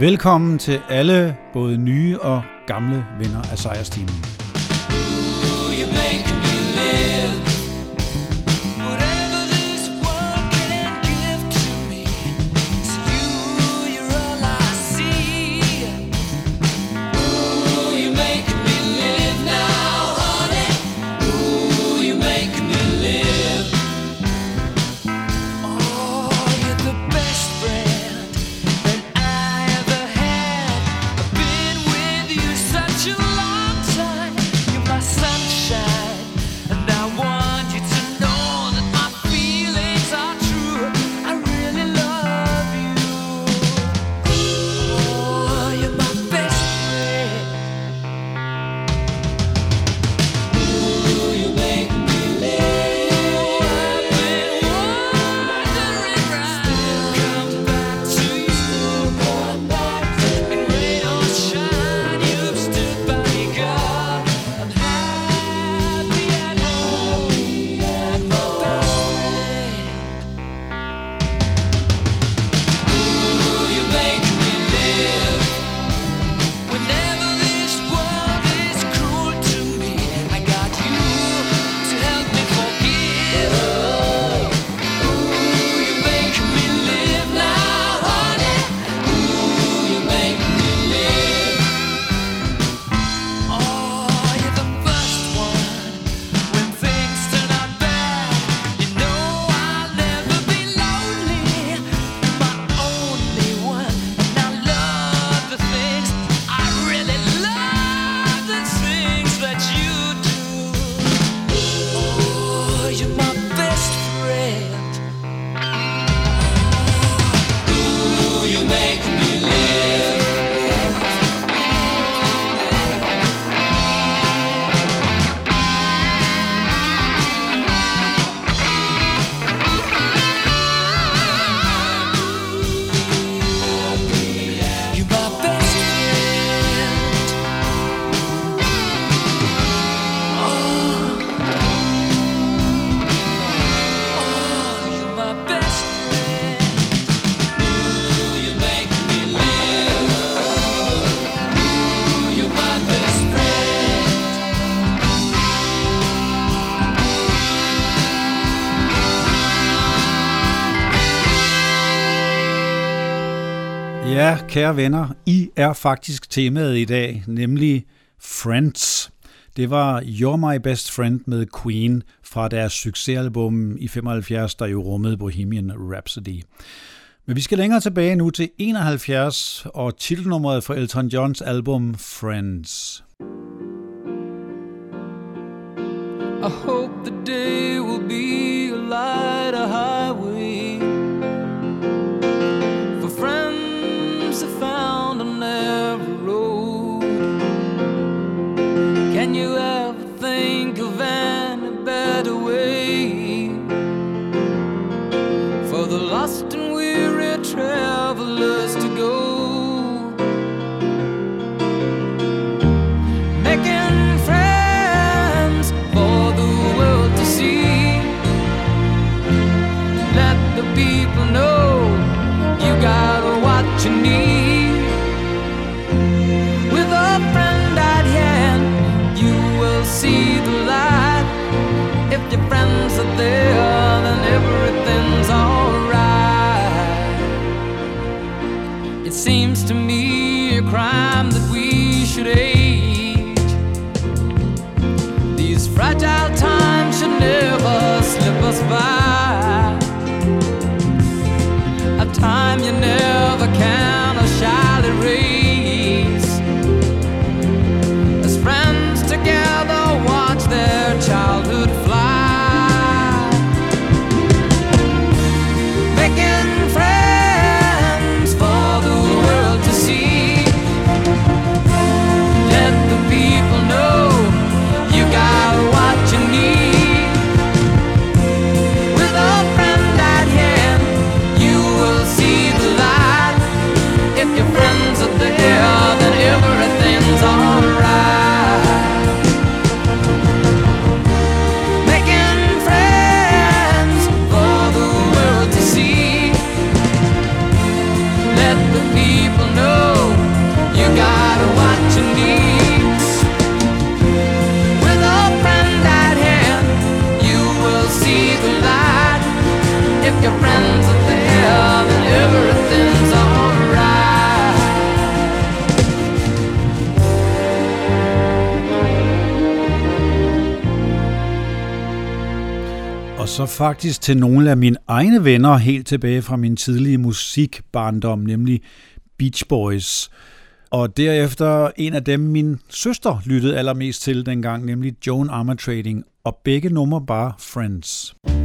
Velkommen til alle, både nye og gamle venner af sejrsteamen. Kære venner, I er faktisk temaet i dag, nemlig Friends. Det var You're My Best Friend med Queen fra deres succesalbum i 75, der jo rummede Bohemian Rhapsody. Men vi skal længere tilbage nu til 71 og titelnummeret fra Elton Johns album Friends. I hope the day will be a light, a highway people know you got what you need. With a friend at hand, you will see the light. If your friends are there, then everything's alright. It seems to me a crime that we should age. These fragile times should never slip us by. time you never count. Så faktisk til nogle af mine egne venner helt tilbage fra min tidlige musikbarndom, nemlig Beach Boys. Og derefter en af dem, min søster lyttede allermest til dengang, nemlig Joan Armatrading, og begge numre bare Friends. Friends.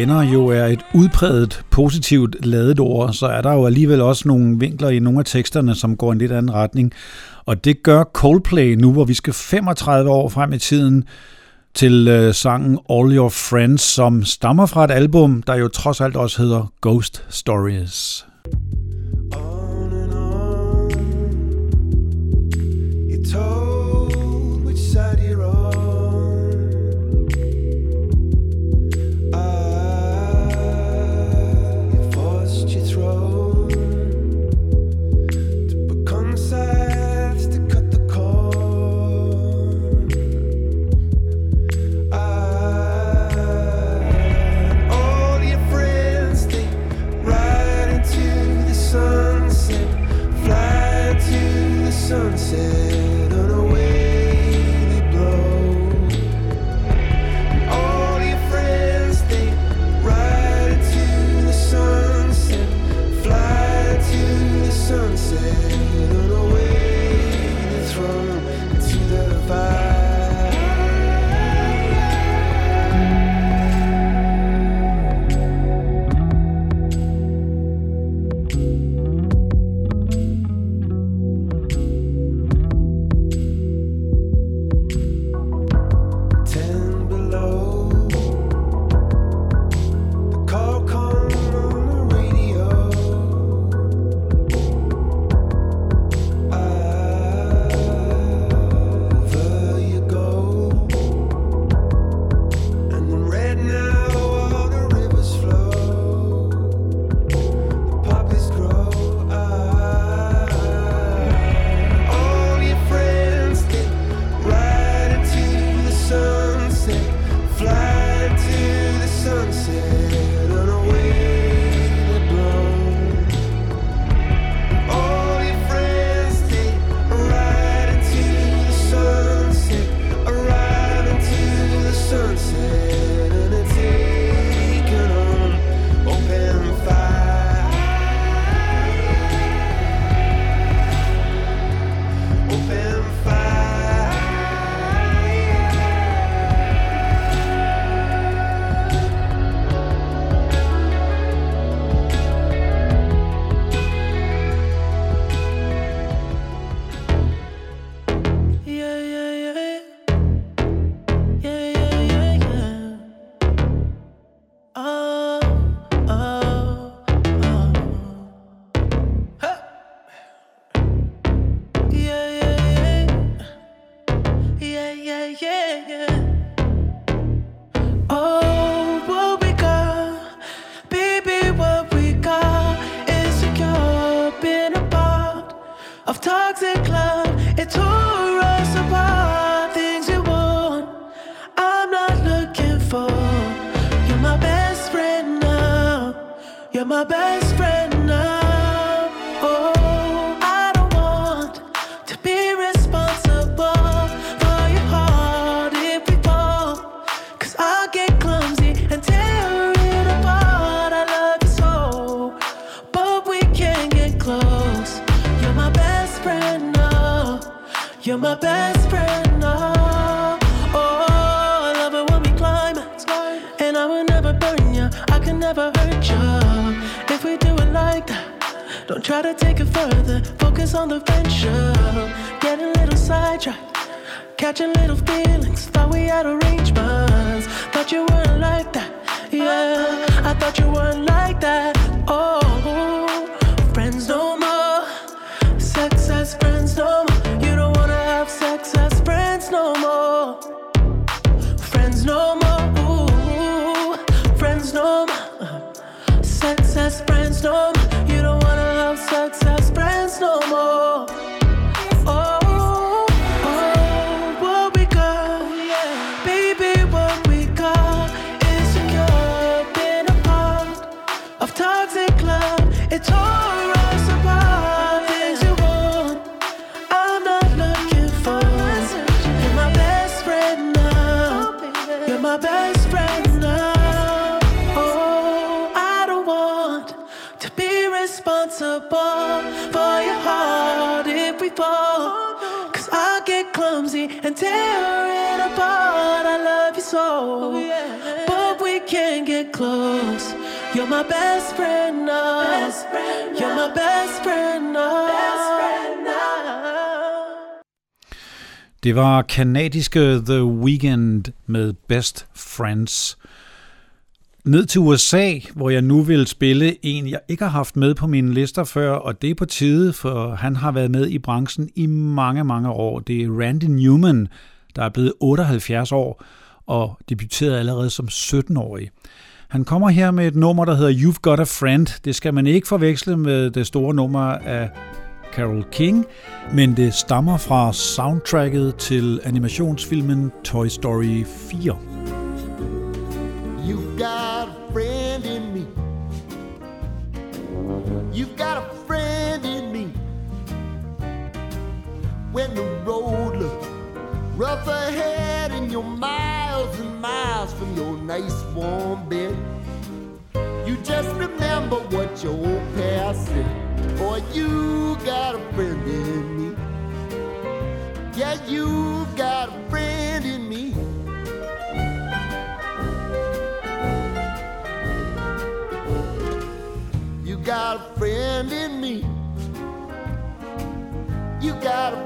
Venner jo er et udpræget positivt ladet ord, så er der jo alligevel også nogle vinkler i nogle af teksterne, som går i en lidt anden retning. Og det gør Coldplay nu, hvor vi skal 35 år frem i tiden til øh, sangen All Your Friends, som stammer fra et album, der jo trods alt også hedder Ghost Stories. thank you you so, You're my best friend now. Best friend You're my best friend now. Best friend now. Det var kanadiske The Weeknd med Best Friends. Ned til USA, hvor jeg nu vil spille en, jeg ikke har haft med på mine lister før, og det er på tide, for han har været med i branchen i mange, mange år. Det er Randy Newman, der er blevet 78 år og debuterede allerede som 17-årig. Han kommer her med et nummer, der hedder You've Got a Friend. Det skal man ikke forveksle med det store nummer af Carol King, men det stammer fra soundtracket til animationsfilmen Toy Story 4. You've got a friend in me. You've got a friend in me. When the road looks rough ahead and you're miles and miles from your nice warm bed, you just remember what your old past said. Boy, you got a friend in me. Yeah, you've got a friend in me. You got a friend in me. You got a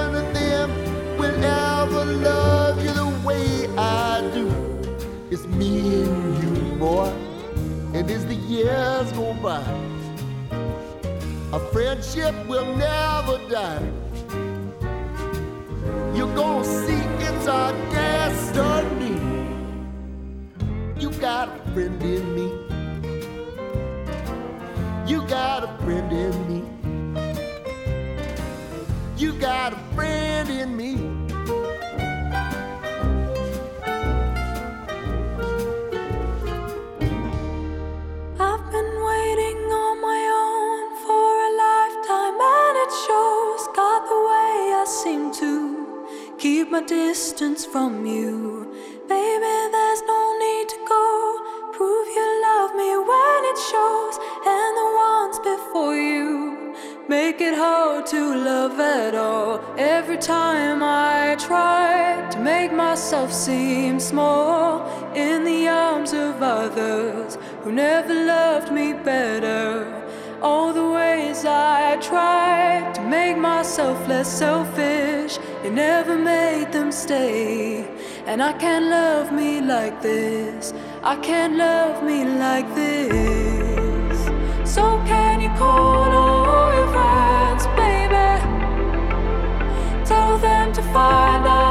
ever love you the way I do. It's me and you, boy, and as the years go by, a friendship will never die. You're gonna see it's our destiny You got a friend in me. You got a friend in me. You got a friend in me. My distance from you. Baby, there's no need to go. Prove you love me when it shows, and the ones before you make it hard to love at all. Every time I try to make myself seem small in the arms of others who never loved me better. All the ways I tried to make myself less selfish, it never made them stay. And I can't love me like this. I can't love me like this. So can you call all your friends, baby? Tell them to find other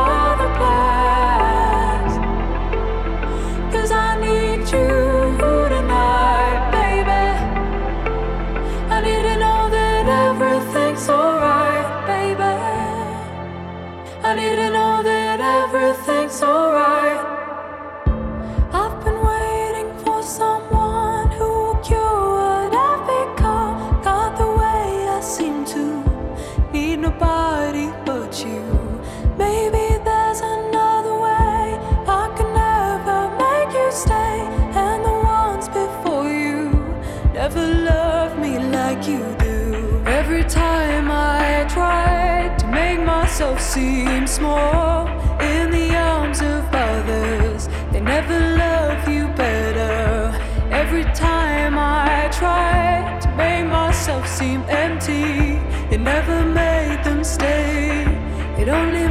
seem small in the arms of others, they never love you better. Every time I try to make myself seem empty, it never made them stay. It only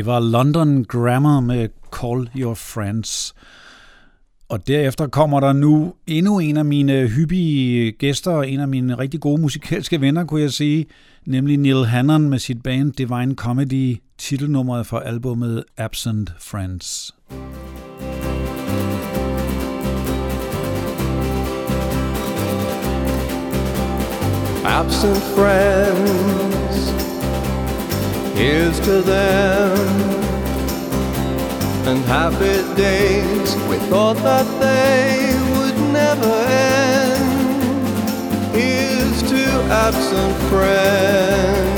Det var London Grammar med Call Your Friends. Og derefter kommer der nu endnu en af mine hyppige gæster, en af mine rigtig gode musikalske venner, kunne jeg sige, nemlig Neil Hannon med sit band Divine Comedy, titelnummeret for albumet Absent Friends. Absent friends, here's to them and happy days we thought that they would never end. Here's to absent friends.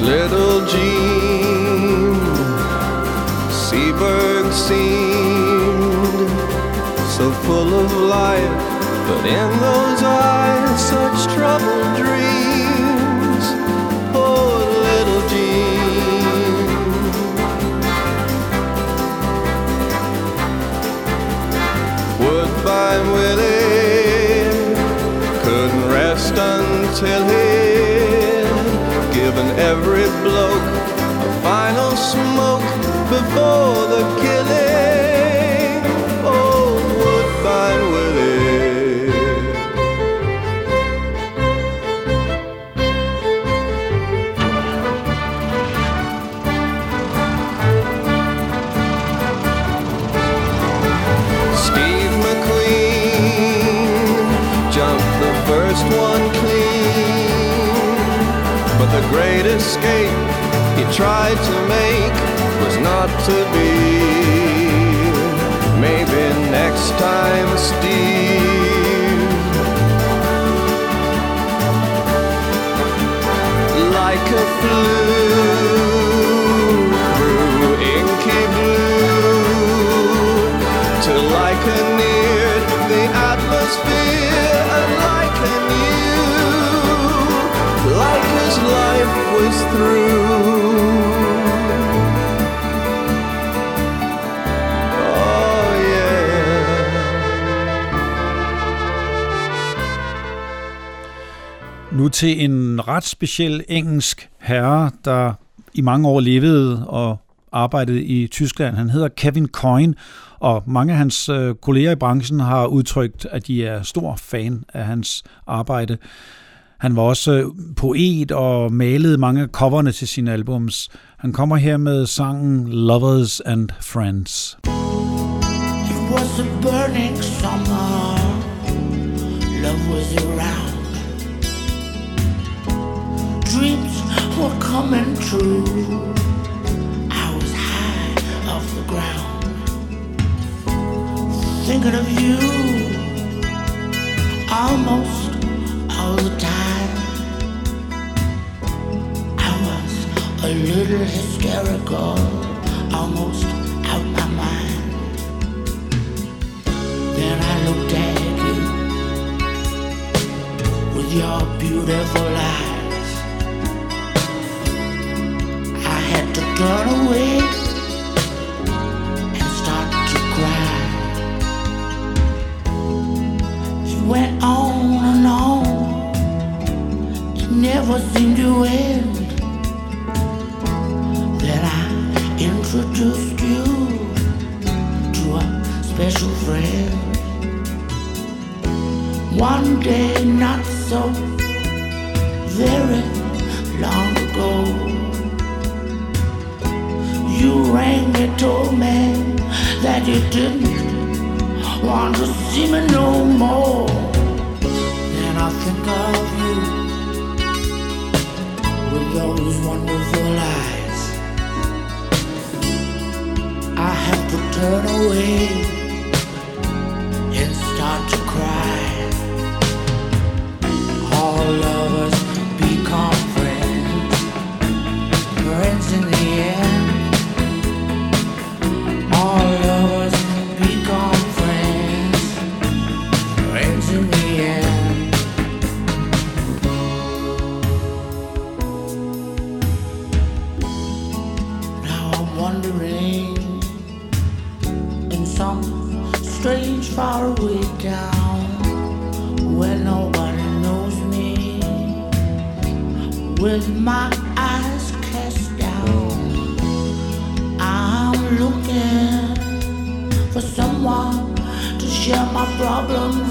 Little Jean Seberg seemed so full of life, but in those eyes such troubled dreams. Oh, little Jean. Woodbine Willie couldn't rest until he'd given every bloke a final smoke before the killing. Tried to make was not to be. Maybe next time, til en ret speciel engelsk herre, der i mange år levede og arbejdede i Tyskland. Han hedder Kevin Coyne, og mange af hans øh, kolleger i branchen har udtrykt, at de er stor fan af hans arbejde. Han var også øh, poet og malede mange af coverne til sine albums. Han kommer her med sangen Lovers and Friends. It was a burning summer. Love was around. Were coming true. I was high off the ground. Thinking of you almost all the time. I was a little hysterical, almost out my mind. Then I looked at you with your beautiful eyes. Turn away and start to cry. Went on and on, it never seemed to end. Then I introduced you to a special friend. One day, not so very told me that you didn't want to see me no more. Then I think of you with those wonderful eyes. I have to turn away and start to cry. All lovers become friends, friends in the end. My eyes cast down. I'm looking for someone to share my problems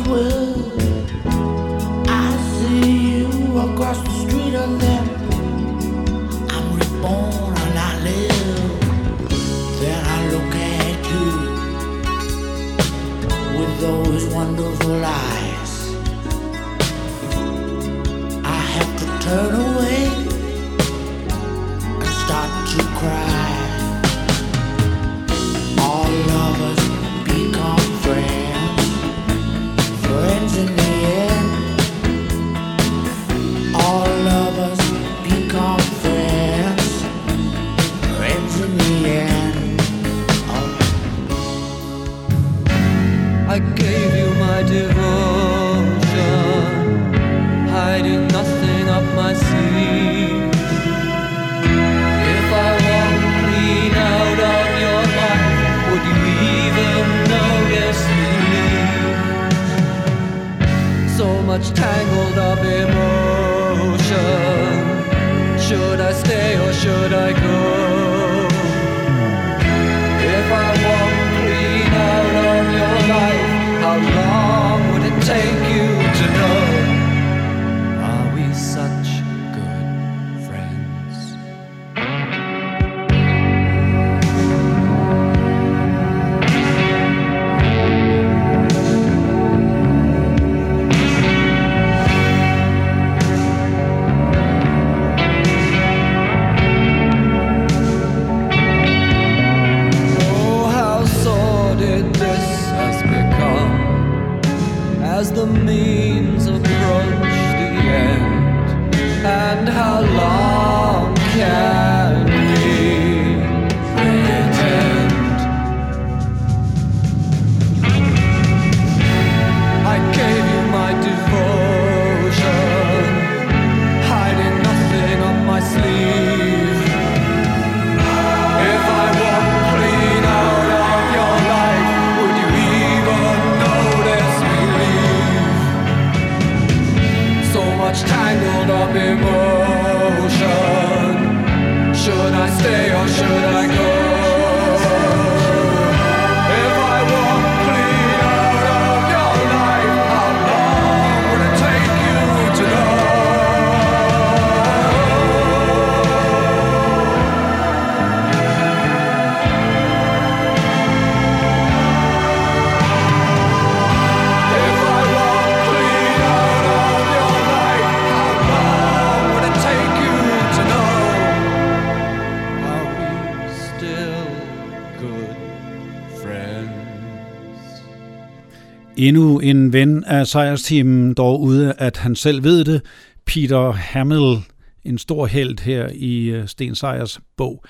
Endnu en ven af sejrsteamen, dog ude at han selv ved det. Peter Hamill, en stor held her i øh, Sten Sejers bog.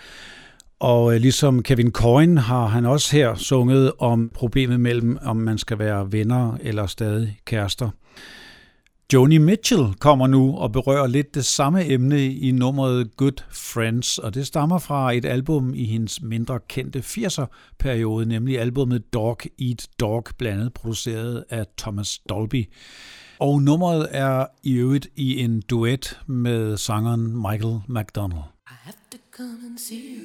Og øh, ligesom Kevin Coyne har han også her sunget om problemet mellem, om man skal være venner eller stadig kærester. Joni Mitchell kommer nu og berører lidt det samme emne i nummeret Good Friends, og det stammer fra et album i hendes mindre kendte 80'er-periode, nemlig albumet Dog Eat Dog, blandt andet produceret af Thomas Dolby. Og nummeret er i øvrigt i en duet med sangeren Michael McDonald. I have to come and see you.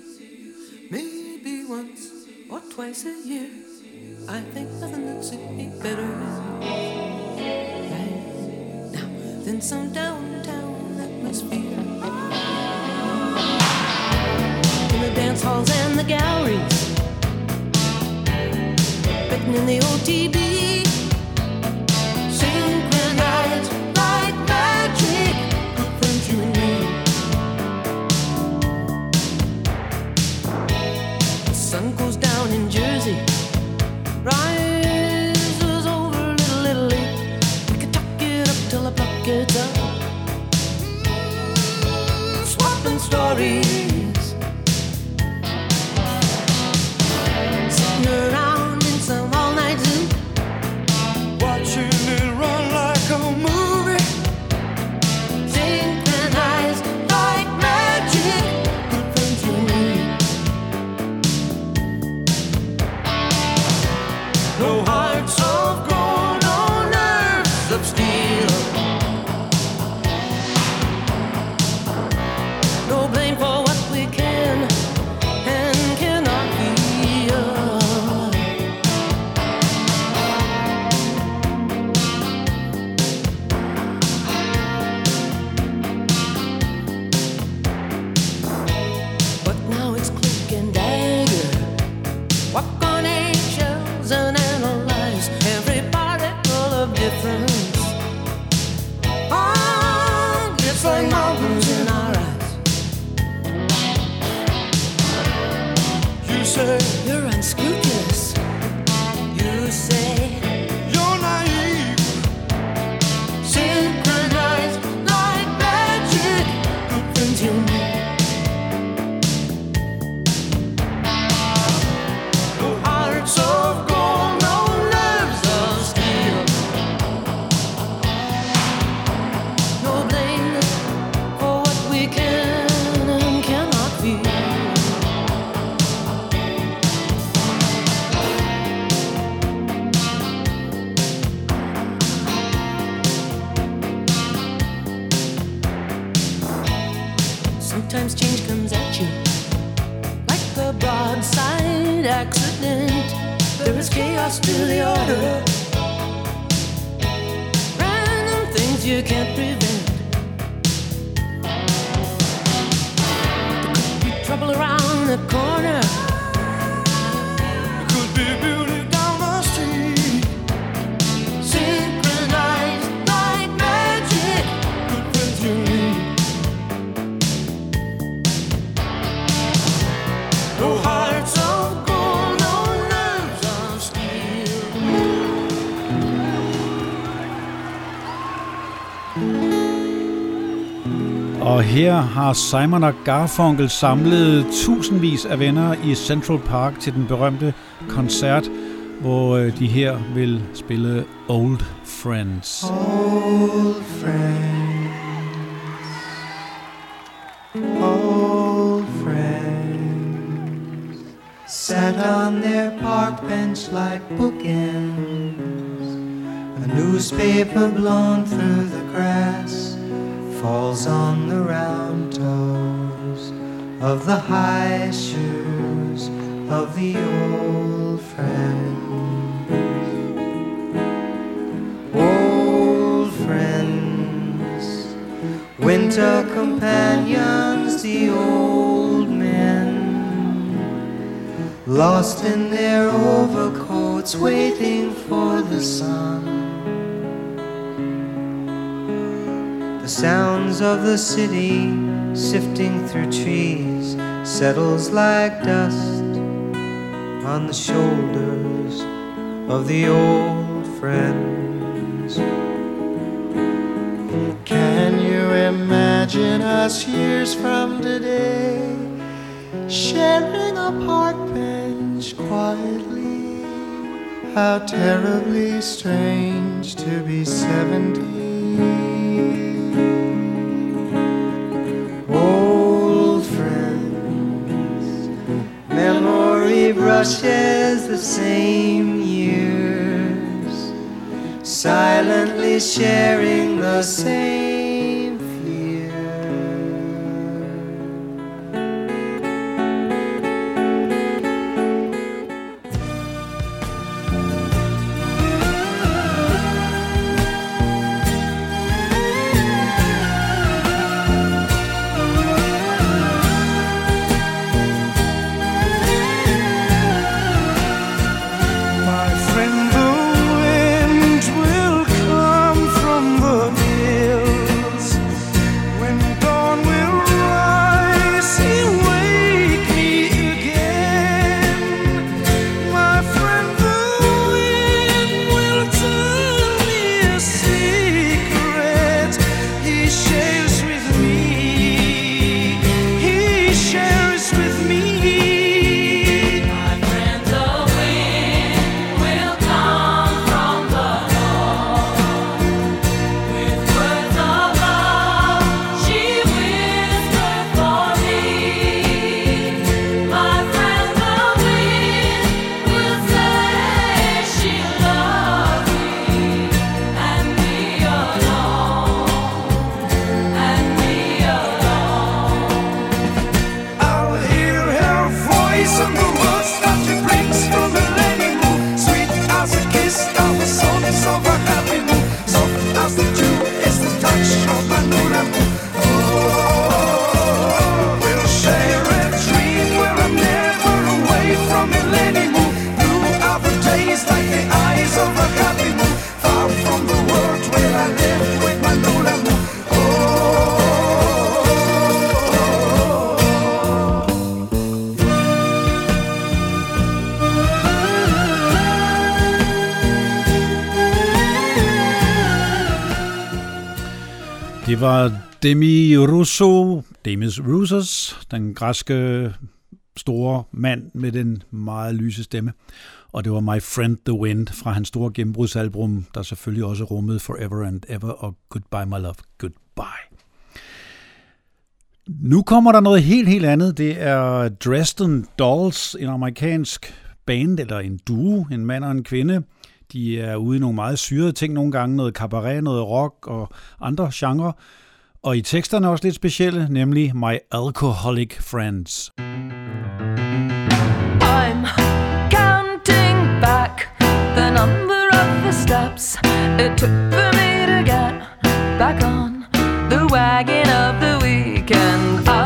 Maybe once or twice a year. I think nothing would suit me better. Than some downtown atmosphere. In the dance halls and the galleries. Written in the OTB. Up. Swapping stories, har Simon og Garfunkel samlet tusindvis af venner i Central Park til den berømte koncert, hvor øh, de her vil spille Old Friends. Old friends, old friends, sat on their park bench like bookends. A newspaper blown through the grass falls on the round of the high shoes of the old friends. Old friends, winter companions, the old men, lost in their overcoats, waiting for the sun. The sounds of the city sifting through trees settles like dust on the shoulders of the old friends. Can you imagine us years from today sharing a park bench quietly? How terribly strange to be 70. Brushes the same years, silently sharing the same var Demi Russo, Demis Roussos, den græske store mand med den meget lyse stemme. Og det var My Friend the Wind fra hans store gennembrudsalbum, der selvfølgelig også rummede Forever and Ever og Goodbye My Love, Goodbye. Nu kommer der noget helt, helt andet. Det er Dresden Dolls, en amerikansk band, eller en duo, en mand og en kvinde. De er ude i nogle meget syrede ting nogle gange, noget cabaret, noget rock og andre genrer. Og i teksterne også lidt specielle, nemlig My Alcoholic Friends. I'm counting back the number of the steps it took for me to get back on the wagon of the weekend. I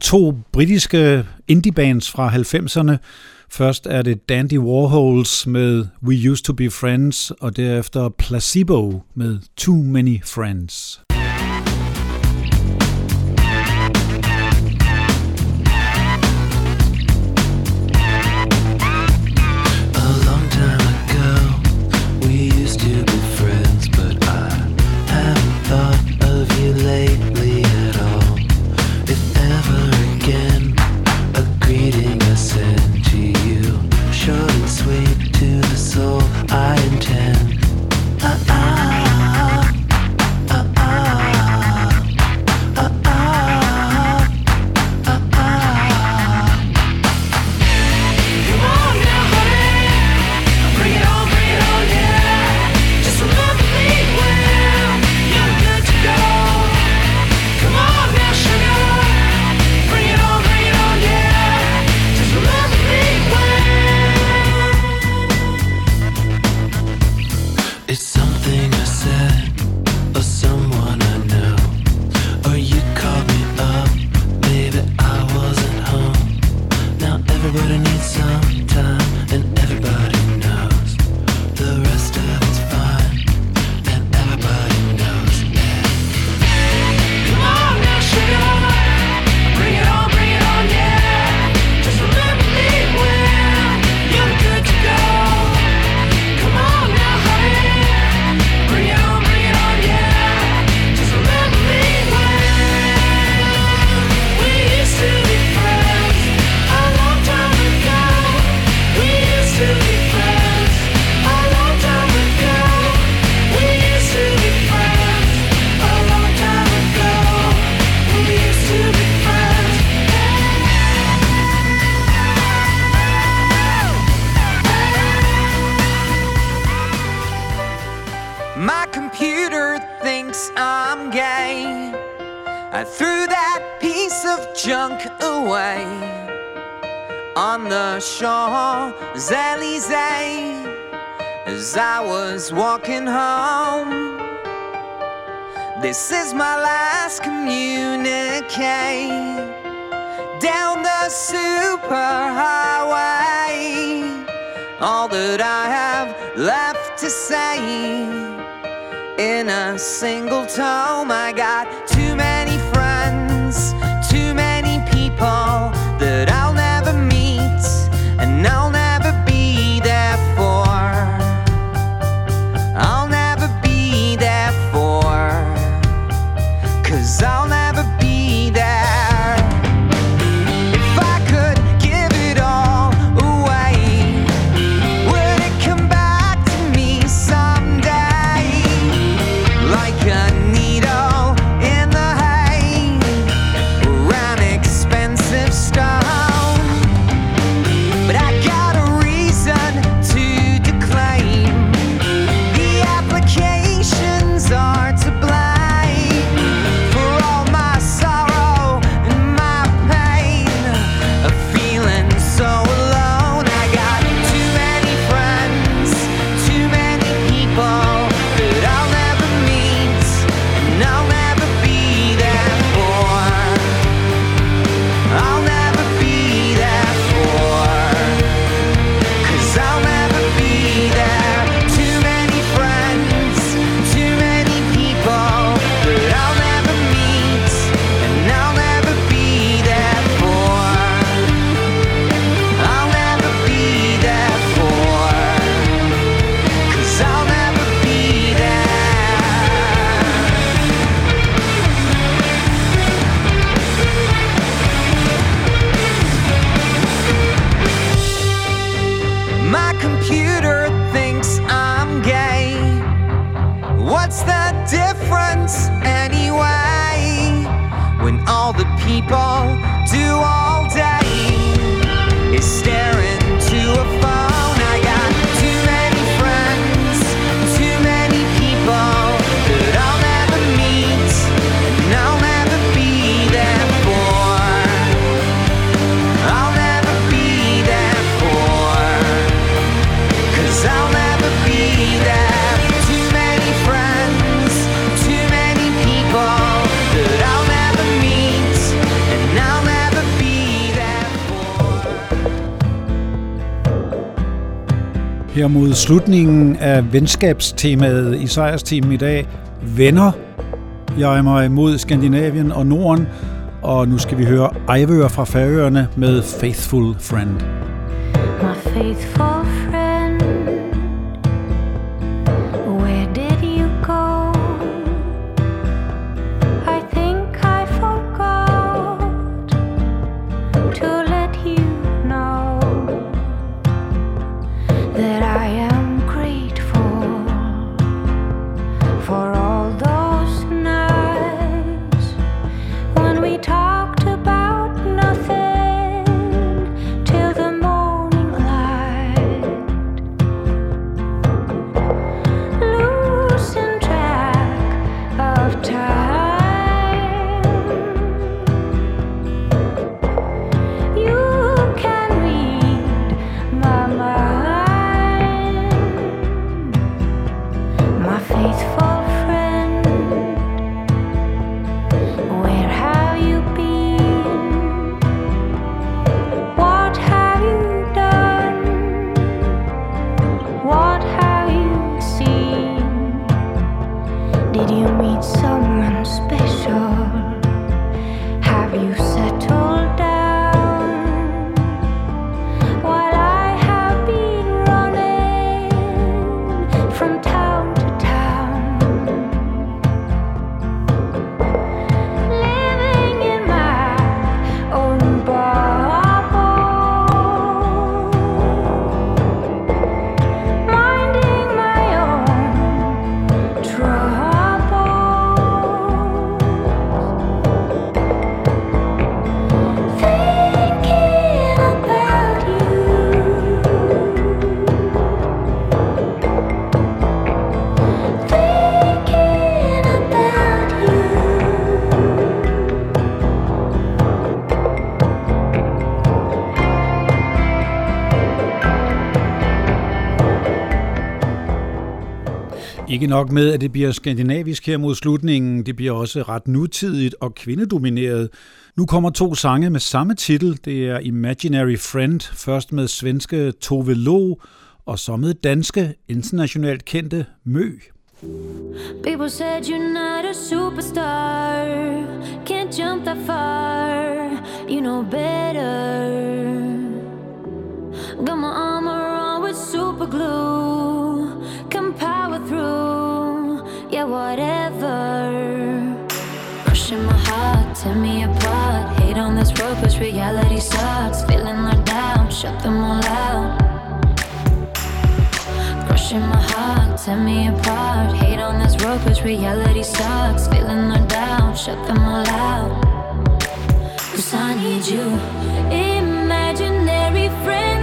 to britiske indiebands fra 90'erne. Først er det Dandy Warhols med We Used to Be Friends, og derefter Placebo med Too Many Friends. the Champs Elysees as I was walking home. This is my last communique down the superhighway. All that I have left to say in a single tome, I got too many. Mod slutningen af venskabstemaet i sejrsteamen i dag, venner. Jeg mig mod Skandinavien og Norden, og nu skal vi høre Ejvør fra Færøerne med Faithful Friend. My faithful Ikke nok med, at det bliver skandinavisk her mod slutningen, det bliver også ret nutidigt og kvindedomineret. Nu kommer to sange med samme titel. Det er Imaginary Friend, først med svenske Tove Lo, og så med danske, internationalt kendte Mø. People said you're not a superstar, can't jump that far, you know better. Got my armor on with super glue, yeah, whatever. Crushing my heart, tear me apart. Hate on this road, cause reality sucks. Feeling let down, shut them all out. Crushing my heart, tear me apart. Hate on this road, cause reality sucks. Feeling let down, shut them all out. Cause I need you. Imaginary friends,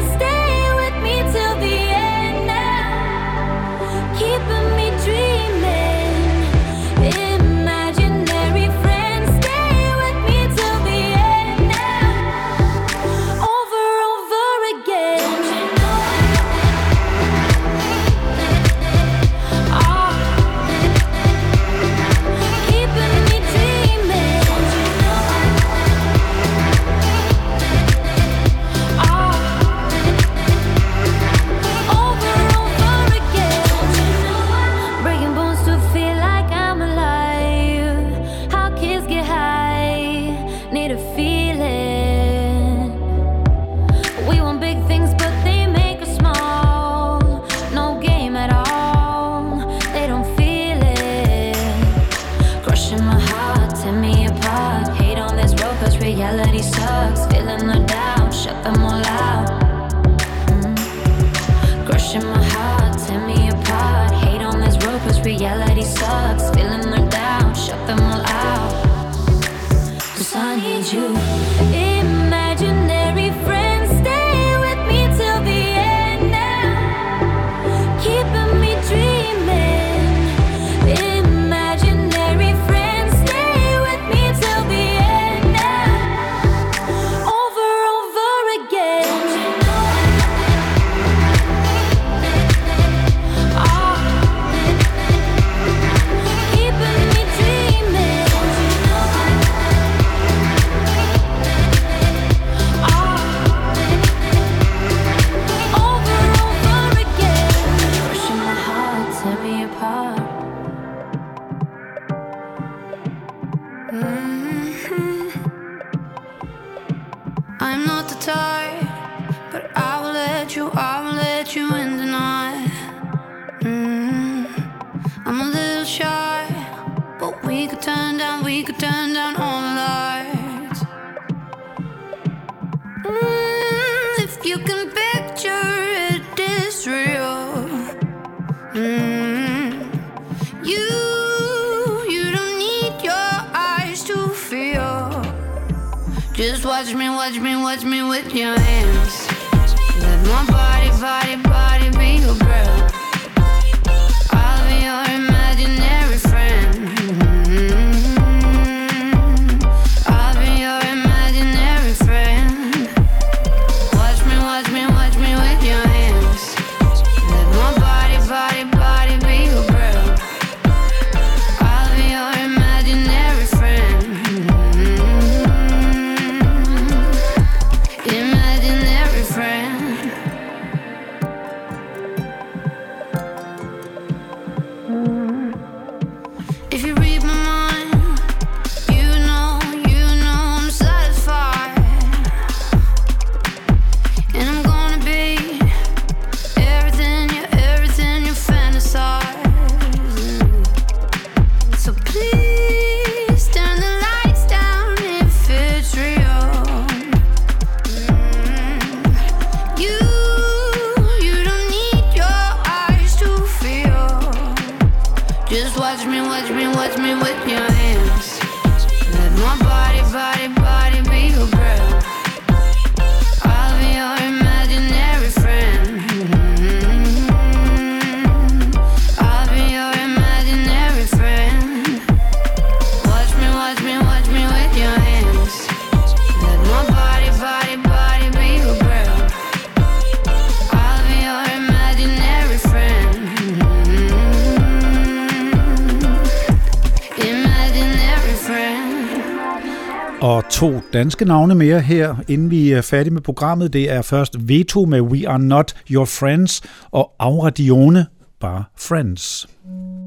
danske navne mere her, inden vi er færdige med programmet. Det er først Veto med We Are Not Your Friends og Aura Dione, bare Friends. Mm.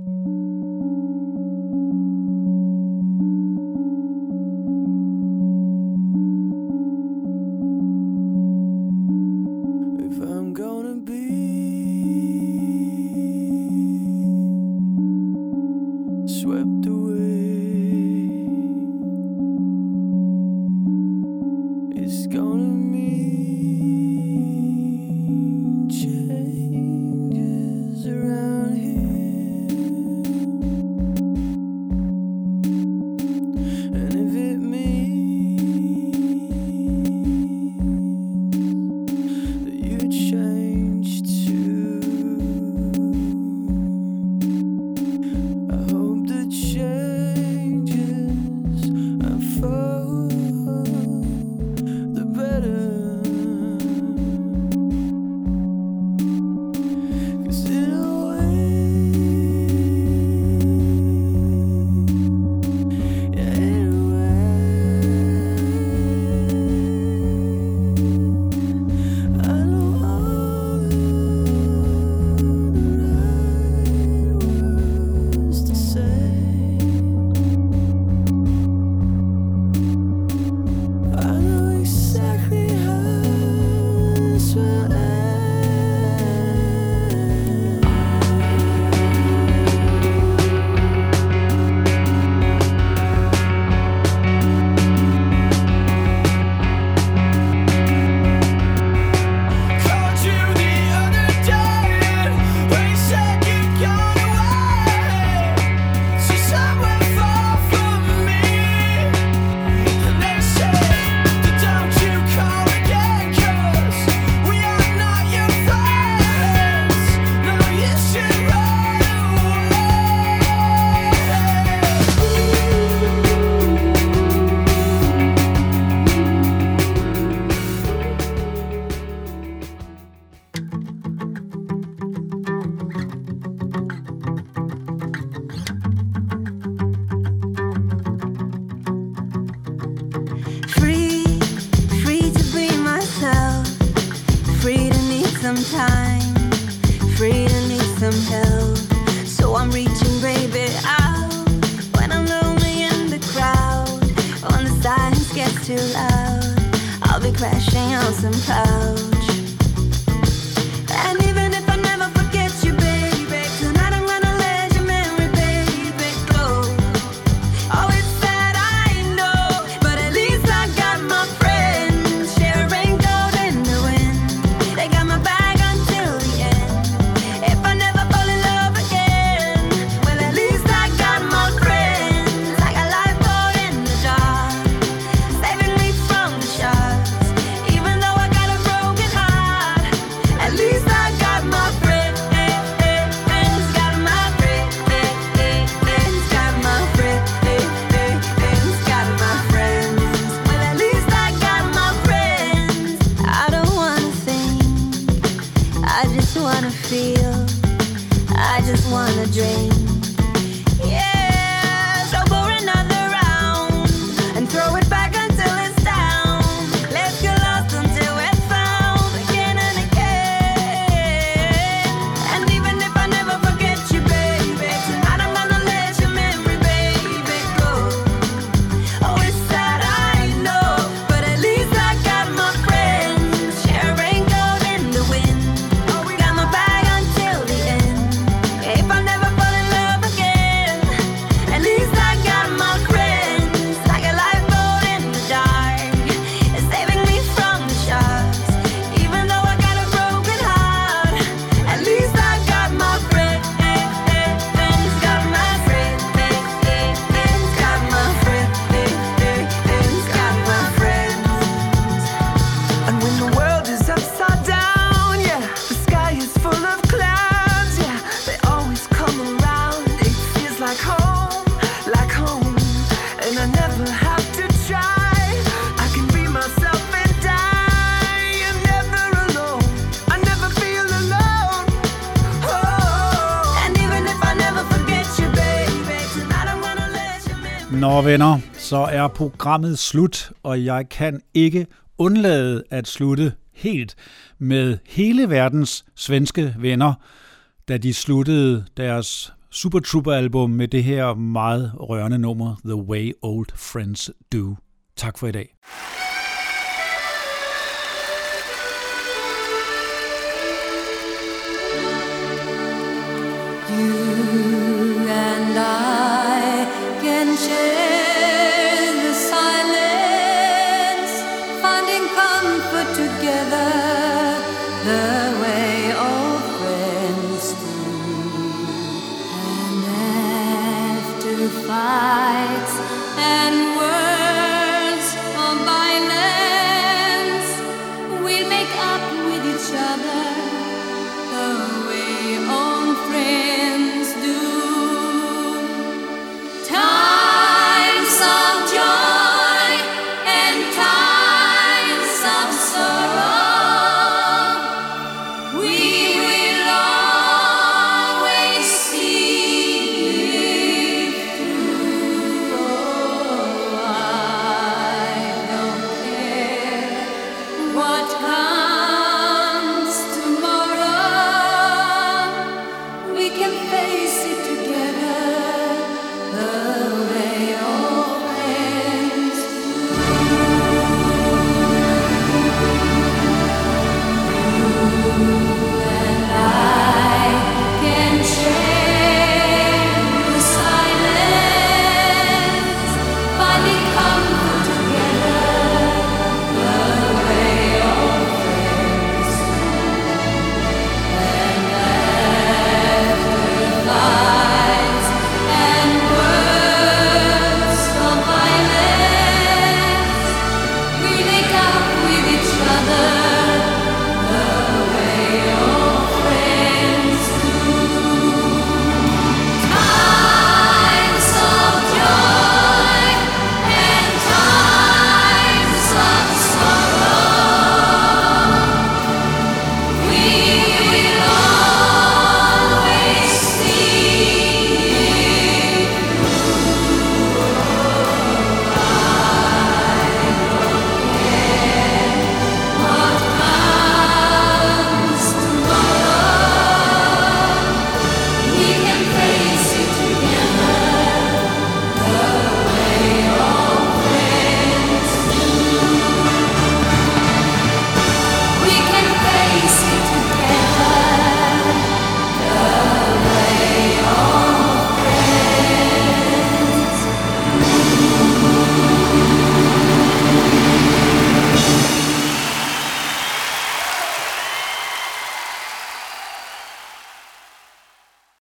some time. Freedom needs some help. So I'm reaching, baby, out. When I'm lonely in the crowd, when the silence gets too loud, I'll be crashing on some clouds. venner, så er programmet slut, og jeg kan ikke undlade at slutte helt med hele verdens svenske venner, da de sluttede deres Super Trooper album med det her meget rørende nummer The Way Old Friends Do. Tak for i dag. what comes.